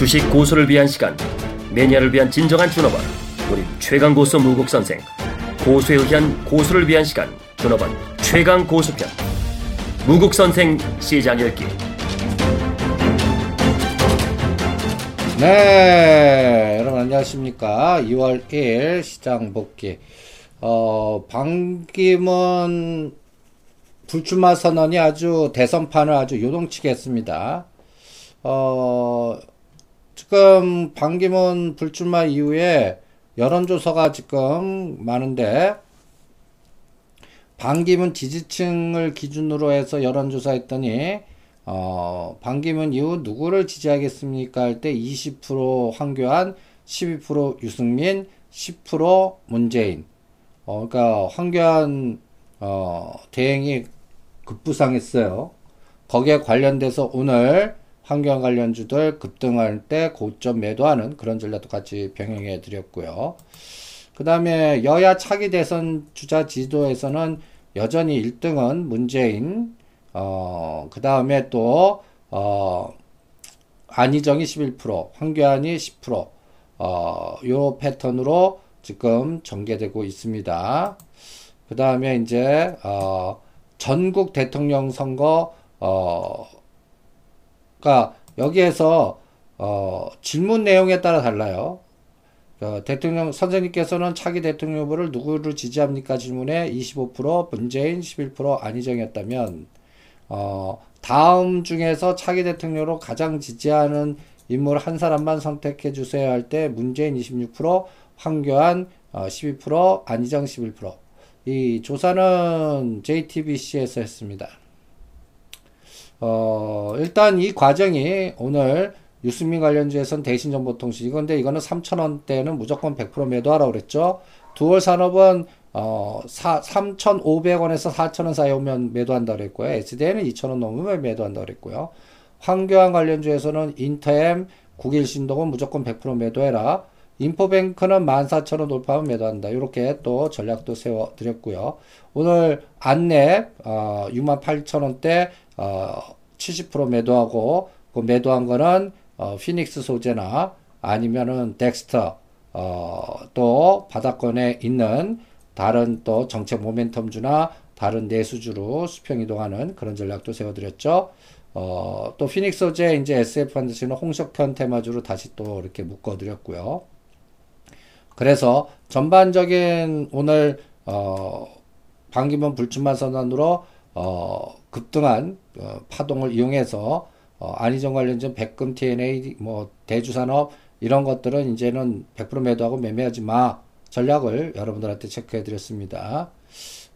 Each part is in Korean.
주식 고수를 위한 시간, 매니아를 위한 진정한 준업원, 우리 최강 고수 무국 선생, 고수에 의한 고수를 위한 시간, 준업원 최강 고수편, 무국 선생 시장 열기. 네, 여러분 안녕하십니까? 2월 1일 시장 복귀. 어, 반기문 불출마 선언이 아주 대선판을 아주 요동치게 했습니다. 어, 지금 반기문 불출마 이후에 여론조사가 지금 많은데, 반기문 지지층을 기준으로 해서 여론조사 했더니, 어, 반기문 이후 누구를 지지하겠습니까? 할 때 20% 황교안, 12% 유승민, 10% 문재인. 어, 그러니까 황교안 어, 대행이 급부상했어요. 거기에 관련돼서 오늘 환경 관련 주들 급등할 때 고점 매도하는 그런 전략도 같이 병행해 드렸고요. 그 다음에 여야 차기 대선 주자 지도에서는 여전히 1등은 문재인, 어, 그 다음에 또, 어, 안희정이 11%, 황교안이 10%, 어, 요 패턴으로 지금 전개되고 있습니다. 그 다음에 이제, 어, 전국 대통령 선거, 어, 그러니까 여기에서 어, 질문 내용에 따라 달라요. 어, 대통령 선생님께서는 차기 대통령 후보를 누구를 지지합니까 질문에 25% 문재인 11% 안희정이었다면 어, 다음 중에서 차기 대통령으로 가장 지지하는 인물 한 사람만 선택해 주세요 할 때 문재인 26% 황교안 어, 12% 안희정 11%이 조사는 JTBC에서 했습니다. 어, 일단 이 과정이 오늘 유승민 관련주에선 대신정보통신 이건데 이거는 3,000원대는 무조건 100% 매도하라고 그랬죠. 두월 산업은 어, 3,500원에서 4,000원 사이 오면 매도한다 그랬고요. SDN은 2,000원 넘으면 매도한다 그랬고요. 황교안 관련주에서는 인터엠, 국일신동은 무조건 100% 매도해라. 인포뱅크는 14,000원 돌파하면 매도한다. 이렇게 또 전략도 세워드렸고요. 오늘 안랩 어, 68,000원대 어, 70% 매도하고 그 매도한 거는 어, 피닉스 소재나 아니면은 덱스터 어, 또 바닥권에 있는 다른 또 정책 모멘텀주나 다른 내수주로 수평 이동하는 그런 전략도 세워드렸죠. 어, 또 피닉스 소재 이제 SF 반드시는 홍석현 테마주로 다시 또 이렇게 묶어드렸고요. 그래서 전반적인 오늘 어, 반기문 불출마 선언으로 어, 급등한 어, 파동을 이용해서 어, 안희정 관련된 백금 TNA 뭐 대주산업 이런 것들은 이제는 100% 매도하고 매매하지 마 전략을 여러분들한테 체크해 드렸습니다.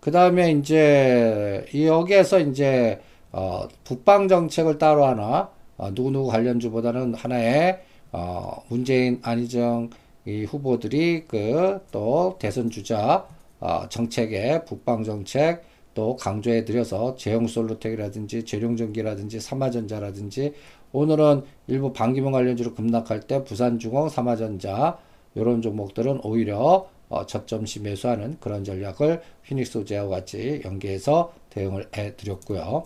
그 다음에 이제 여기에서 이제 어, 북방 정책을 따로 하나 어, 누구누구 관련주보다는 하나의 어, 문재인 안희정 이 후보들이 그 또 대선 주자 어, 정책의 북방 정책 또 강조해 드려서 제형 솔루텍이라든지 재룡전기라든지 삼화전자라든지 오늘은 일부 반기문 관련주로 급락할 때 부산중공, 삼화전자 이런 종목들은 오히려 어, 저점시 매수하는 그런 전략을 휘닉스 소재와 같이 연계해서 대응을 해 드렸고요.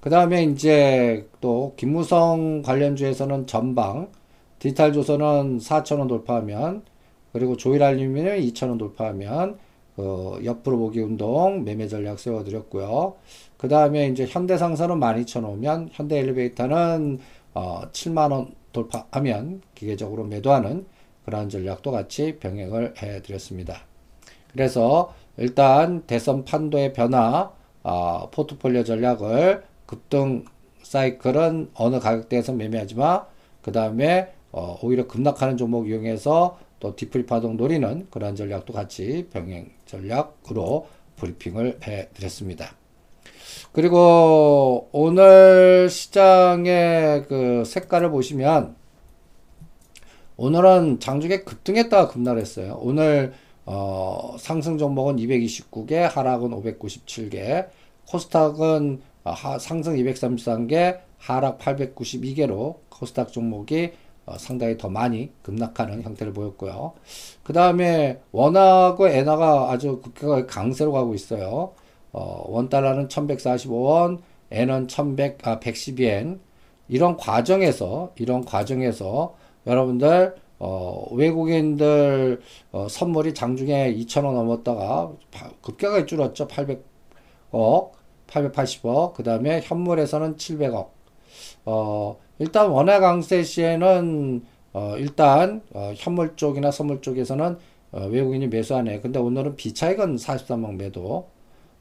그 다음에 이제 또 김무성 관련주에서는 전방 디지털 조선은 4천원 돌파하면 그리고 조일알루미늄 2천원 돌파하면 그 옆으로 보기 운동 매매 전략 세워드렸고요. 그 다음에 이제 현대상사는 12,000원이면 현대 엘리베이터는 어 7만원 돌파하면 기계적으로 매도하는 그러한 전략도 같이 병행을 해드렸습니다. 그래서 일단 대선 판도의 변화, 어, 포트폴리오 전략을 급등 사이클은 어느 가격대에서 매매하지 마. 그 다음에 어, 오히려 급락하는 종목 이용해서 또 디프리 파동 노리는 그러한 전략도 같이 병행 전략으로 브리핑을 해 드렸습니다. 그리고 오늘 시장의 그 색깔을 보시면 오늘은 장중에 급등했다가 급락했어요. 오늘 어, 상승 종목은 229개, 하락은 597개, 코스닥은 하, 상승 233개, 하락 892개로 코스닥 종목이 어, 상당히 더 많이 급락하는 형태를 보였고요. 그 다음에 원화하고 엔화가 아주 급격하게 강세로 가고 있어요. 어, 원 달러는 1145원, 엔은 1100, 아, 112엔, 이런 과정에서 이런 과정에서 여러분들 어, 외국인들 어, 선물이 장중에 2천원 넘었다가 급격하게 줄었죠. 800억, 880억. 그 다음에 현물에서는 700억. 어, 일단 원화 강세 시에는 어, 일단 어, 현물 쪽이나 선물 쪽에서는 어, 외국인이 매수하네. 근데 오늘은 비차익은 43억 매도.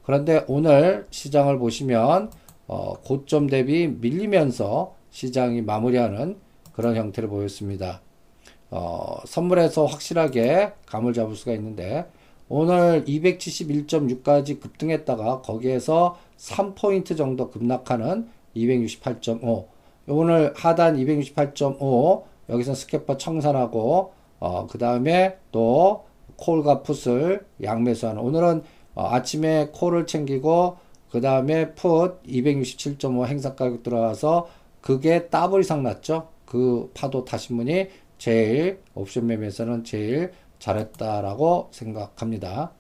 그런데 오늘 시장을 보시면 어, 고점 대비 밀리면서 시장이 마무리하는 그런 형태를 보였습니다. 어, 선물에서 확실하게 감을 잡을 수가 있는데 오늘 271.6까지 급등했다가 거기에서 3포인트 정도 급락하는 268.5 오늘 하단 268.5 여기서 스캡바 청산하고 어, 그 다음에 또 콜과 풋을 양매수하는 오늘은 어, 아침에 콜을 챙기고 그 다음에 풋 267.5 행사 가격 들어와서 그게 더블 이상 났죠. 그 파도 타신 분이 제일 옵션 매매에서는 제일 잘했다라고 생각합니다.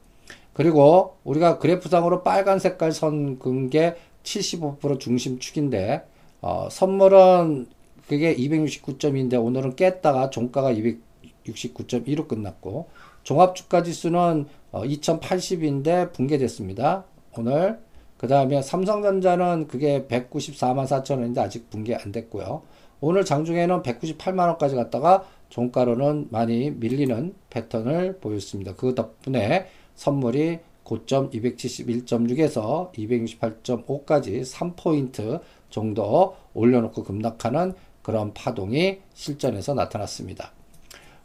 그리고 우리가 그래프상으로 빨간 색깔 선 긋은 게75% 중심축인데 어, 선물은 그게 269점인데 오늘은 깼다가 종가가 269.1로 끝났고 종합주가 지수는 어, 2080인데 붕괴됐습니다. 오늘 그 다음에 삼성전자는 그게 194만 4천 원인데 아직 붕괴 안 됐고요. 오늘 장중에는 198만 원까지 갔다가 종가로는 많이 밀리는 패턴을 보였습니다. 그 덕분에 선물이 고점 271.6에서 268.5까지 3포인트 정도 올려놓고 급락하는 그런 파동이 실전에서 나타났습니다.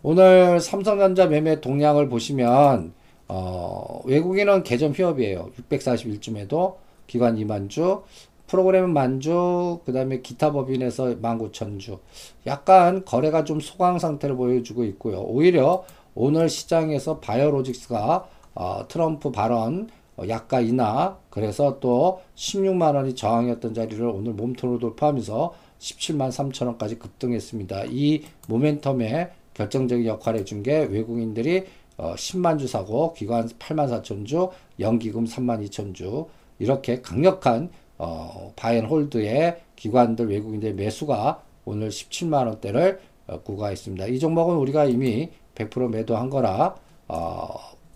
오늘 삼성전자 매매 동향을 보시면 어, 외국인은 개점 휴업이에요. 641주에도 기관 2만주, 프로그램은 만주, 그 다음에 기타 법인에서 19,000주. 약간 거래가 좀 소강 상태를 보여주고 있고요. 오히려 오늘 시장에서 바이오로직스가 어, 트럼프 발언 어, 약가 인하, 그래서 또 16만 원이 저항이었던 자리를 오늘 몸통으로 돌파하면서 17만 3천 원까지 급등했습니다. 이 모멘텀에 결정적인 역할을 해준 게 외국인들이 어, 10만 주 사고 기관 8만 4천 주, 연기금 3만 2천 주 이렇게 강력한 어, buy and hold의 기관들 외국인들 매수가 오늘 17만 원대를 어, 구가했습니다. 이 종목은 우리가 이미 100% 매도한 거라 어,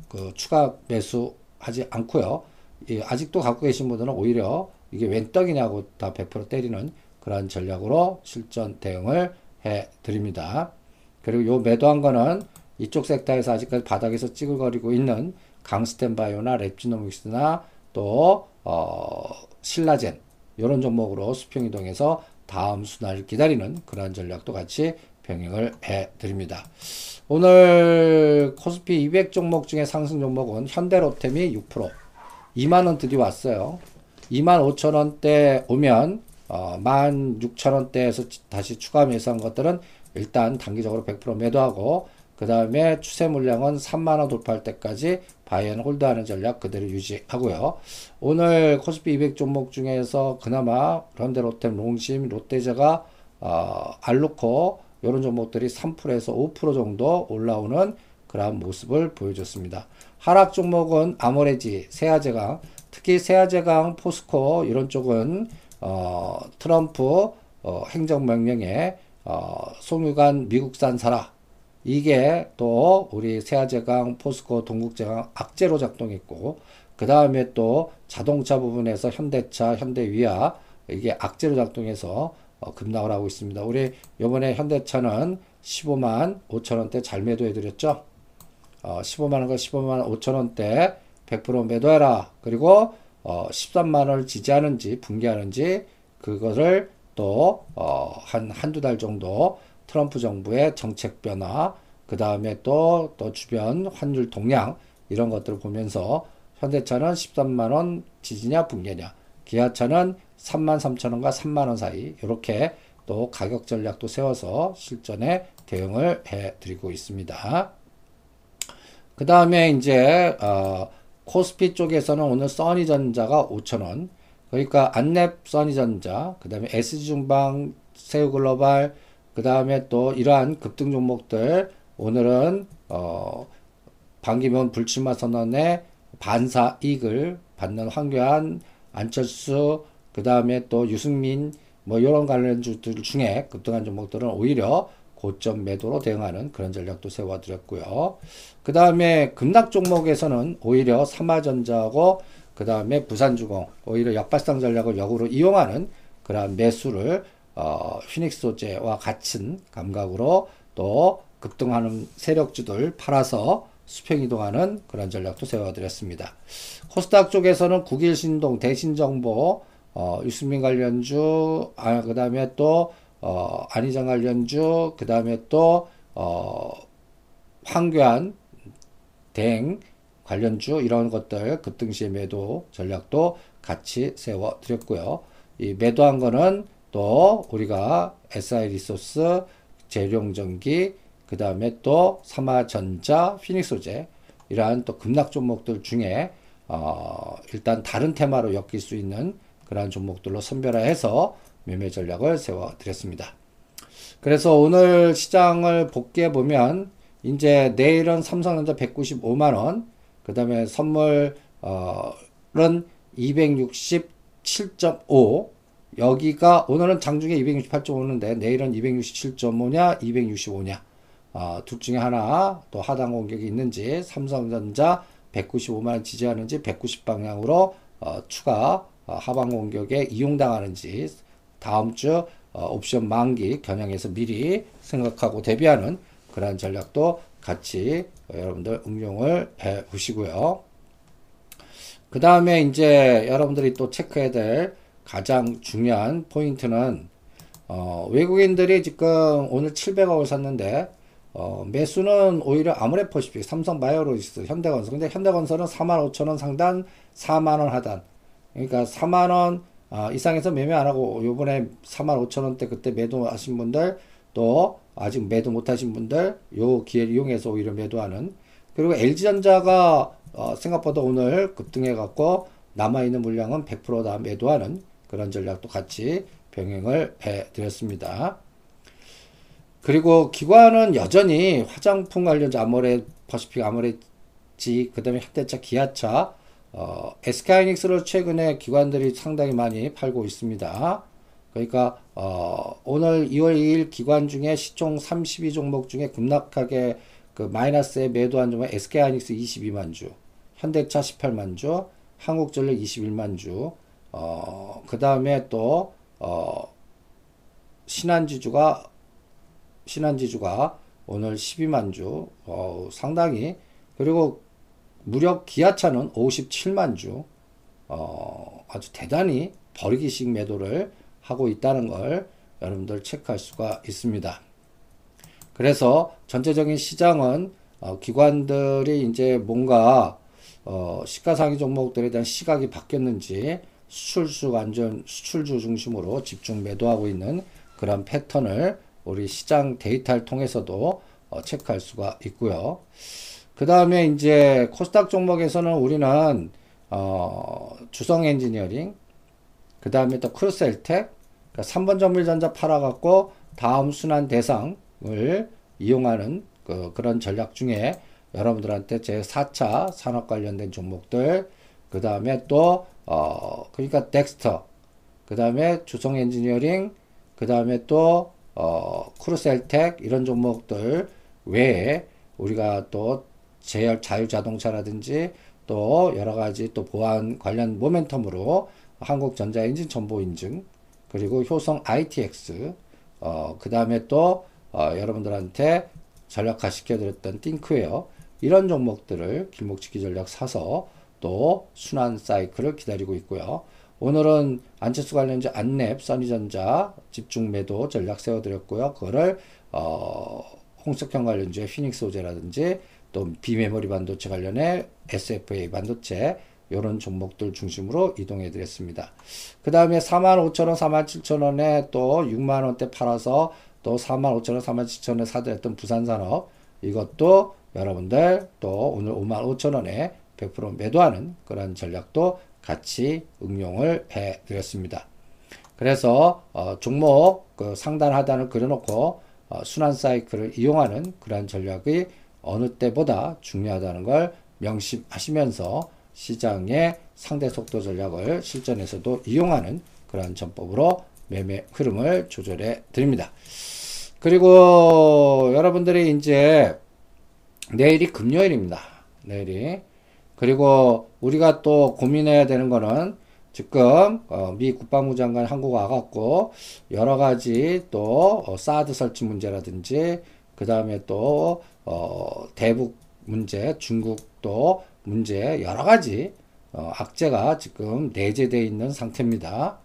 그 추가 매수 하지 않고요. 예, 아직도 갖고 계신 분들은 오히려 이게 웬 떡이냐고 다 100% 때리는 그런 전략으로 실전 대응을 해 드립니다. 그리고 요 매도한 거는 이쪽 섹터에서 아직까지 바닥에서 찌글거리고 있는 강스텐바이오나 랩지노믹스나 또 어, 신라젠 이런 종목으로 수평 이동해서 다음 순환을 기다리는 그러한 전략도 같이 병행을 해 드립니다. 오늘 코스피 200 종목 중에 상승 종목은 현대로템이 6% 2만원 드디어 왔어요. 2만 5천원대 오면 어, 16,000원대에서 다시 추가 매수한 것들은 일단 단기적으로 100% 매도하고 그 다음에 추세 물량은 3만원 돌파할 때까지 buy and hold하는 전략 그대로 유지하고요. 오늘 코스피 200 종목 중에서 그나마 현대로템, 농심, 롯데제과 어, 알루코 이런 종목들이 3%에서 5% 정도 올라오는 그러한 모습을 보여줬습니다. 하락 종목은 아모레지, 세아제강, 특히 세아제강, 포스코 이런 쪽은 어, 트럼프 어, 행정명령에 어, 송유관 미국산 사라 이게 또 우리 세아제강, 포스코, 동국제강 악재로 작동했고 그 다음에 또 자동차 부분에서 현대차, 현대위아 이게 악재로 작동해서 어, 급락을 하고 있습니다. 우리 요번에 현대차는 15만 5천 원대 잘 매도해 드렸죠. 어, 15만 원과 15만 5천 원대 100% 매도해라. 그리고 어, 13만 원을 지지하는지 붕괴하는지 그거를 또 어, 한 한두 달 정도 트럼프 정부의 정책 변화 그 다음에 또, 또 주변 환율 동향 이런 것들을 보면서 현대차는 13만 원 지지냐 붕괴냐 기아차는 3만 3천 원과 3만 원 사이 이렇게 또 가격 전략도 세워서 실전에 대응을 해 드리고 있습니다. 그 다음에 이제 어, 코스피 쪽에서는 오늘 써니전자가 5,000원, 그러니까 안랩 써니전자, 그 다음에 SG중방, 세우글로벌, 그 다음에 또 이러한 급등 종목들, 오늘은, 어, 반기문 불출마 선언에 반사 이익을 받는 황교안, 안철수, 그 다음에 또 유승민, 뭐 이런 관련주들 중에 급등한 종목들은 오히려 고점 매도로 대응하는 그런 전략도 세워드렸고요. 그 다음에 급락 종목에서는 오히려 삼화전자하고 그 다음에 부산주공 오히려 역발상 전략을 역으로 이용하는 그러한 매수를 어, 휘닉스 소재와 같은 감각으로 또 급등하는 세력주들 팔아서 수평 이동하는 그런 전략도 세워드렸습니다. 코스닥 쪽에서는 국일신동, 대신정보, 어, 유승민 관련주, 아, 그 다음에 또, 어, 안희정 관련주, 그 다음에 또, 어, 황교안, 대행 관련주, 이런 것들 급등시의 매도 전략도 같이 세워드렸고요. 이 매도한 거는 또 우리가 SI 리소스, 재룡전기, 그 다음에 또 삼화전자, 피닉스 소재 이러한 또 급락 종목들 중에 어, 일단 다른 테마로 엮일 수 있는 그러한 종목들로 선별해서 매매 전략을 세워드렸습니다. 그래서 오늘 시장을 복귀해 보면 이제 내일은 삼성전자 195만원, 그 다음에 선물은 267.5, 여기가 오늘은 장중에 268.5인데 내일은 267.5냐, 265냐. 어, 둘 중에 하나 또 하단 공격이 있는지 삼성전자 195만 지지하는지 190 방향으로 어, 추가 어, 하방 공격에 이용당하는지 다음 주 어, 옵션 만기 겨냥해서 미리 생각하고 대비하는 그러한 전략도 같이 여러분들 응용을 해 보시고요. 그 다음에 이제 여러분들이 또 체크해야 될 가장 중요한 포인트는 어, 외국인들이 지금 오늘 700억을 샀는데 어, 매수는 오히려 아모레퍼시픽, 삼성바이오로지스, 현대건설. 근데 현대건설은 45,000원 상단, 4만원 하단. 그러니까 4만원 아, 이상에서 매매 안 하고 요번에 45,000원대 그때 매도하신 분들 또 아직 매도 못 하신 분들 요 기회를 이용해서 오히려 매도하는 그리고 LG전자가 어, 생각보다 오늘 급등해 갖고 남아있는 물량은 100%다 매도하는 그런 전략도 같이 병행을 해 드렸습니다. 그리고 기관은 여전히 화장품 관련주 아모레 퍼시픽 아모레지 그다음에 현대차 기아차 어, SK하이닉스를 최근에 기관들이 상당히 많이 팔고 있습니다. 그러니까 어, 오늘 2월 2일 기관 중에 시총 32종목 중에 급락하게 그 마이너스에 매도한 종목 SK하이닉스 22만 주, 현대차 18만 주, 한국전력 21만 주, 어, 그 다음에 또 어, 신한지주가 신한지주가 오늘 12만 주, 어, 상당히 그리고 무력 기아차는 57만 주, 어, 아주 대단히 버리기식 매도를 하고 있다는 걸 여러분들 체크할 수가 있습니다. 그래서 전체적인 시장은 어, 기관들이 이제 뭔가 어, 시가상위 종목들에 대한 시각이 바뀌었는지 수출수 완전 수출주 중심으로 집중 매도하고 있는 그런 패턴을 우리 시장 데이터를 통해서도 어, 체크할 수가 있고요. 그 다음에 이제 코스닥 종목에서는 우리는 어, 주성 엔지니어링, 그 다음에 또 크루셜텍, 그러니까 삼본정밀전자 팔아갖고 다음 순환 대상을 이용하는 그, 그런 전략 중에 여러분들한테 제 4차 산업 관련된 종목들, 그 다음에 또, 어, 그러니까 덱스터, 그 다음에 주성 엔지니어링, 그 다음에 또 어, 크루셜텍 이런 종목들 외에 우리가 또 제열 자율자동차라든지 또 여러 가지 또 보안 관련 모멘텀으로 한국전자인증 정보인증 그리고 효성 ITX 어, 그 다음에 또 어, 여러분들한테 전략화 시켜드렸던 띵크웨어 이런 종목들을 길목지기 전략 사서 또 순환 사이클을 기다리고 있고요. 오늘은 안철수 관련주 안랩, 써니전자 집중 매도 전략 세워드렸고요. 그거를 어, 홍석형 관련주의 피닉스 소재라든지 또 비메모리 반도체 관련해 SFA 반도체 이런 종목들 중심으로 이동해 드렸습니다. 그 다음에 45,000원, 47,000원에 또 6만원대 팔아서 또 45,000원, 47,000원에 사들였던 부산산업 이것도 여러분들 또 오늘 55,000원에 100% 매도하는 그런 전략도 같이 응용을 해 드렸습니다. 그래서 어, 종목 그 상단 하단을 그려놓고 어, 순환 사이클을 이용하는 그러한 전략이 어느 때보다 중요하다는 걸 명심하시면서 시장의 상대 속도 전략을 실전에서도 이용하는 그러한 전법으로 매매 흐름을 조절해 드립니다. 그리고 여러분들이 이제 내일이 금요일입니다. 내일이. 그리고 우리가 또 고민해야 되는 거는 지금 어, 미 국방부 장관 한국 와갖고 여러 가지 또 어, 사드 설치 문제라든지 그 다음에 또 어, 대북 문제, 중국도 문제 여러 가지 어, 악재가 지금 내재되어 있는 상태입니다.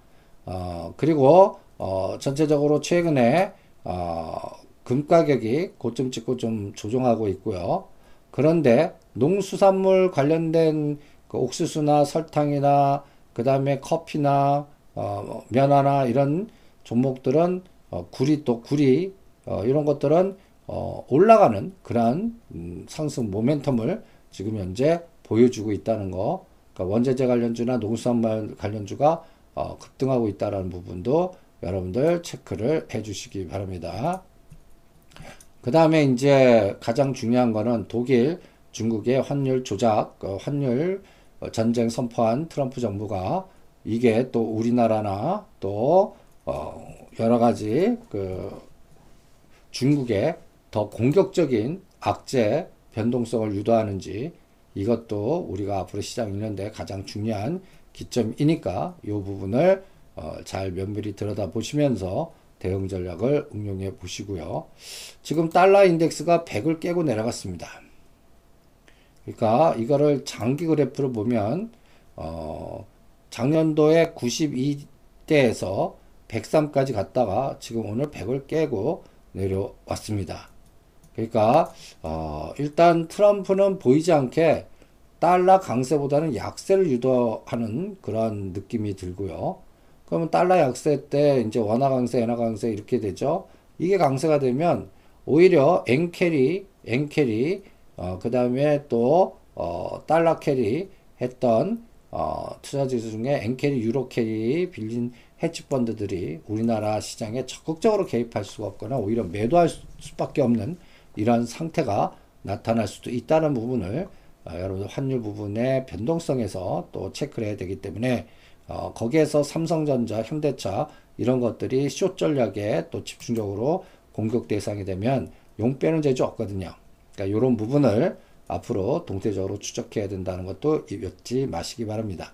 어, 그리고 어, 전체적으로 최근에 어, 금 가격이 고점 찍고 좀 조정하고 있고요. 그런데 농수산물 관련된 그 옥수수나 설탕이나 그 다음에 커피나 어, 면화나 이런 종목들은 어, 구리 또 구리 어, 이런 것들은 어, 올라가는 그러한 음, 상승 모멘텀을 지금 현재 보여주고 있다는 거. 그러니까 원자재 관련주나 농수산물 관련주가 어, 급등하고 있다는 부분도 여러분들 체크를 해주시기 바랍니다. 그 다음에 이제 가장 중요한 거는 독일, 중국의 환율 조작, 어, 환율 어, 전쟁 선포한 트럼프 정부가 이게 또 우리나라나 또 어, 여러 가지 그 중국의 더 공격적인 악재 변동성을 유도하는지 이것도 우리가 앞으로 시장 있는데 가장 중요한 기점이니까 이 부분을 어, 잘 면밀히 들여다 보시면서 대응 전략을 응용해 보시고요. 지금 달러 인덱스가 100을 깨고 내려갔습니다. 그러니까 이거를 장기 그래프를 보면 어, 작년도에 92대에서 103까지 갔다가 지금 오늘 100을 깨고 내려왔습니다. 그러니까 어, 일단 트럼프는 보이지 않게 달러 강세보다는 약세를 유도하는 그런 느낌이 들고요. 그러면 달러 약세 때 이제 원화 강세, 엔화 강세 이렇게 되죠. 이게 강세가 되면 오히려 엔 carry, 엔 carry, 어, 그 다음에 또, 어, 달러 carry 했던, 어, 투자 지수 중에 엔 carry, 유로 carry 빌린 헤지펀드들이 우리나라 시장에 적극적으로 개입할 수가 없거나 오히려 매도할 수 밖에 없는 이런 상태가 나타날 수도 있다는 부분을 어, 여러분 환율 부분의 변동성에서 또 체크를 해야 되기 때문에 어, 거기에서 삼성전자, 현대차 이런 것들이 쇼 전략에 또 집중적으로 공격 대상이 되면 용 빼는 재주 없거든요. 그러니까 이런 부분을 앞으로 동태적으로 추적해야 된다는 것도 잊지 마시기 바랍니다.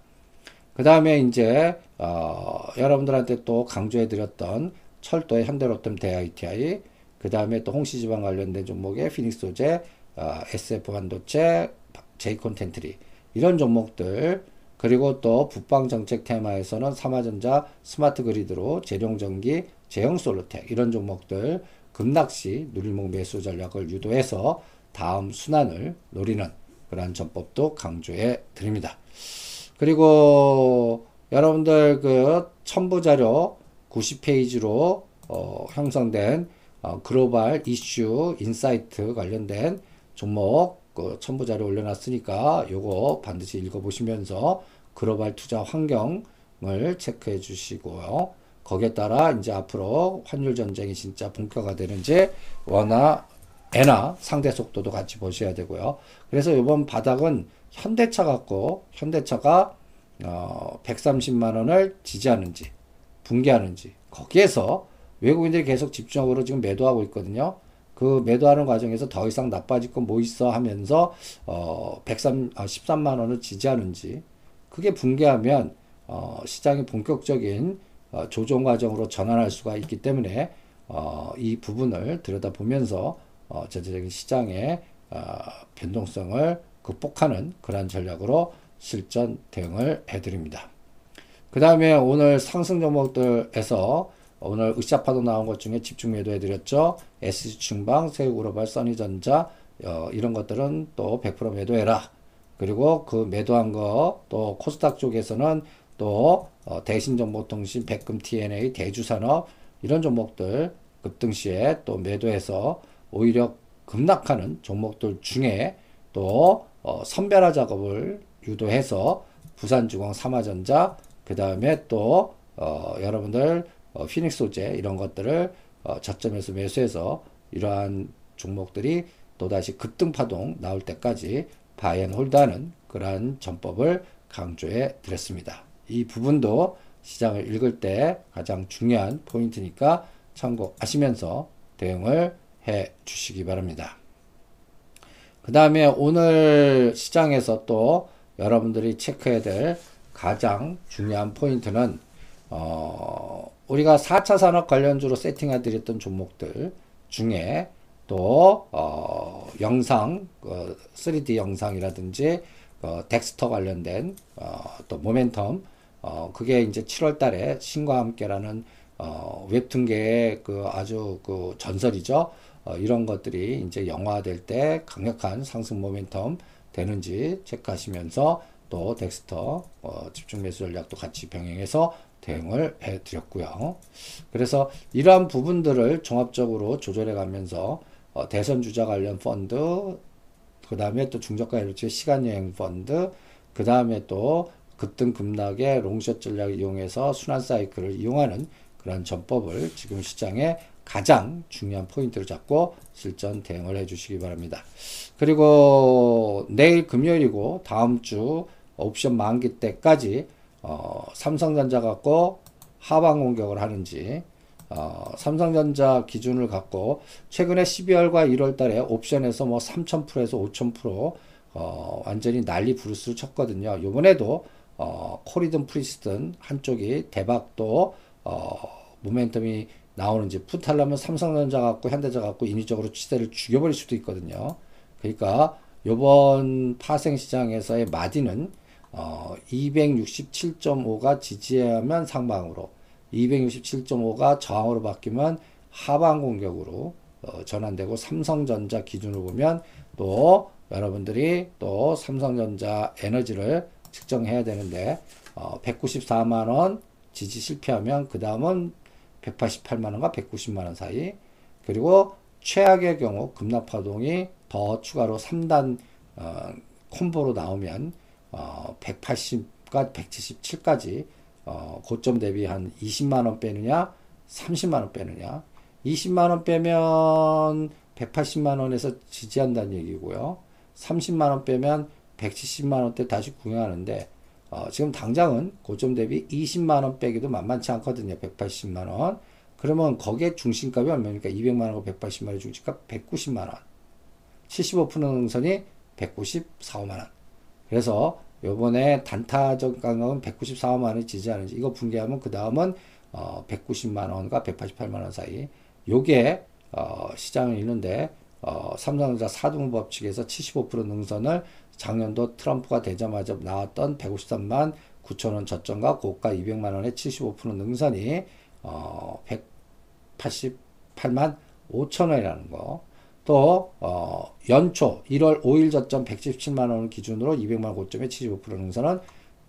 그 다음에 이제 어, 여러분들한테 또 강조해 드렸던 철도의 현대로템 대ITI 그 다음에 또 홍시지방 관련된 종목의 피닉스 소재 어, SF 반도체 제이콘텐트리 이런 종목들 그리고 또 북방 정책 테마에서는 삼화전자 스마트 그리드로 제룡전기 재영솔루텍 이런 종목들 급락시 눌림목 매수 전략을 유도해서 다음 순환을 노리는 그러한 전법도 강조해 드립니다. 그리고 여러분들 그 첨부 자료 90페이지로 어, 형성된 어, 글로벌 이슈 insight 관련된 종목 그 첨부 자료 올려놨으니까 요거 반드시 읽어보시면서 글로벌 투자 환경을 체크해 주시고요. 거기에 따라 이제 앞으로 환율 전쟁이 진짜 본격화 되는지 원화 엔화 상대 속도도 같이 보셔야 되고요. 그래서 이번 바닥은 현대차 갖고 현대차가 어 130만 원을 지지하는지 붕괴하는지 거기에서 외국인들이 계속 집중적으로 지금 매도하고 있거든요. 그 매도하는 과정에서 더 이상 나빠질 건 뭐 있어 하면서 어 103, 아, 13만 원을 지지하는지 그게 붕괴하면 어 시장이 본격적인 어 조정 과정으로 전환할 수가 있기 때문에 어 이 부분을 들여다보면서 어 전체적인 시장의 어 변동성을 극복하는 그러한 전략으로 실전 대응을 해드립니다. 그 다음에 오늘 상승 종목들에서 오늘 으쌰파도 나온 것 중에 집중 매도 해드렸죠. SG중방, 세우글로벌, 써니전자 어, 이런 것들은 또 100% 매도해라. 그리고 그 매도한 거 또 코스닥 쪽에서는 또 어, 대신정보통신, 백금 TNA, 대주산업 이런 종목들 급등 시에 또 매도해서 오히려 급락하는 종목들 중에 또 어, 선별화 작업을 유도해서 부산중앙 삼화전자 그 다음에 또 어, 여러분들 어, 피닉스 소재 이런 것들을 어, 저점에서 매수해서 이러한 종목들이 또다시 급등 파동 나올 때까지 buy and hold하는 그러한 전법을 강조해 드렸습니다. 이 부분도 시장을 읽을 때 가장 중요한 포인트니까 참고하시면서 대응을 해 주시기 바랍니다. 그 다음에 오늘 시장에서 또 여러분들이 체크해야 될 가장 중요한 포인트는 어, 우리가 4차 산업 관련주로 세팅해 드렸던 종목들 중에 또 어, 영상 어, 3D 영상이라든지 어, 덱스터 관련된 어, 또 모멘텀 어, 그게 이제 7월 달에 신과 함께라는 어, 웹툰계의 그 아주 그 전설이죠. 어, 이런 것들이 이제 영화될 때 강력한 상승 모멘텀 되는지 체크하시면서 또 덱스터 어, 집중 매수 전략도 같이 병행해서 대응을 해 드렸고요. 그래서 이러한 부분들을 종합적으로 조절해 가면서 어, 대선 주자 관련 펀드 그 다음에 또 중저가 일치 시간 여행 펀드 그 다음에 또 급등 급락의 롱숏 전략을 이용해서 순환 사이클을 이용하는 그런 전법을 지금 시장에 가장 중요한 포인트를 잡고 실전 대응을 해 주시기 바랍니다. 그리고 내일 금요일이고 다음 주 옵션 만기 때까지 어, 삼성전자 갖고 하방 공격을 하는지 어, 삼성전자 기준을 갖고 최근에 12월과 1월 달에 옵션에서 뭐 3000%에서 5000% 어, 완전히 난리 부르스를 쳤거든요. 요번에도 어, 코리든 프리스든 한쪽이 대박도 어, 모멘텀이 나오는지 풋하려면 삼성전자 갖고 현대자 갖고 인위적으로 시세를 죽여버릴 수도 있거든요. 그러니까 요번 파생 시장에서의 마디는 어, 267.5가 지지하면 상방으로 267.5가 저항으로 바뀌면 하방 공격으로 어, 전환되고 삼성전자 기준으로 보면 또 여러분들이 또 삼성전자 에너지를 측정해야 되는데 어, 194만원 지지 실패하면 그 다음은 188만원과 190만원 사이. 그리고 최악의 경우 급락파동이 더 추가로 3단 어, 콤보로 나오면 어, 180과 177까지 어, 고점 대비 한 20만 원 빼느냐 30만 원 빼느냐 20만 원 빼면 180만 원에서 지지한다는 얘기고요 30만 원 빼면 170만 원대 다시 구경하는데 어, 지금 당장은 고점 대비 20만 원 빼기도 만만치 않거든요. 180만 원. 그러면 거기에 중심값이 얼마입니까? 200만 원과 180만원 중심값 190만 원. 75% 능선이 194, 5만 원. 그래서 요번에 단타적 강력은 194, 5만원이 지지하는지 이거 붕괴하면 그 다음은 어, 190만 원과 188만 원 사이. 요게 어, 시장을 있는데 어, 삼성전자 사등 법칙에서 75% 능선을 작년도 트럼프가 되자마자 나왔던 153만 9천 원 저점과 고가 200만 원의 75% 능선이 어, 188만 5천 원이라는 거. 또 어, 연초 1월 5일 저점 117만 원 기준으로 200만 고점의 75% 능선은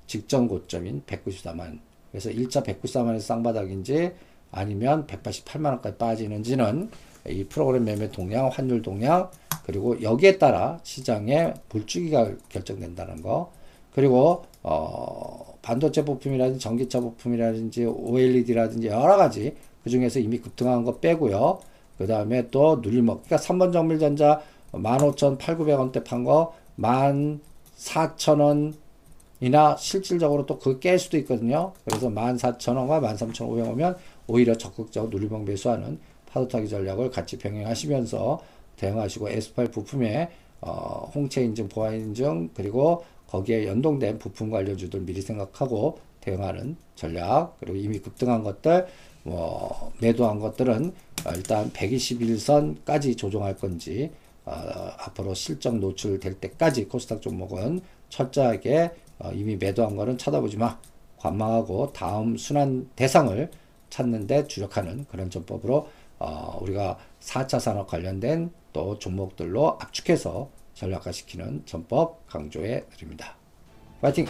직전 고점인 194만. 그래서 1차 194만에서 쌍바닥인지 아니면 188만 원까지 빠지는지는 이 프로그램 매매 동향, 환율 동향, 그리고 여기에 따라 시장의 물주기가 결정된다는 거. 그리고 어, 반도체 부품이라든지 전기차 부품이라든지 OLED라든지 여러 가지 그 중에서 이미 급등한 거 빼고요. 그 다음에 또 누릴먹. 그러니까 3번 정밀전자 15,800원대 판 거 14,000원이나 실질적으로 또 그거 깰 수도 있거든요. 그래서 14,000원과 13,500원이면 오히려 적극적으로 누릴먹 매수하는 파도 타기 전략을 같이 병행하시면서 대응하시고 S8 부품에 어, 홍채 인증, 보안 인증 그리고 거기에 연동된 부품 관련주들 미리 생각하고 대응하는 전략 그리고 이미 급등한 것들 뭐 매도한 것들은 어, 일단 121선까지 조정할 건지 어, 앞으로 실적 노출될 때까지 코스닥 종목은 철저하게 어, 이미 매도한 거는 쳐다보지 마 관망하고 다음 순환 대상을 찾는데 주력하는 그런 전법으로 어, 우리가 4차 산업 관련된 또 종목들로 압축해서 전략화시키는 전법 강조해 드립니다. 파이팅!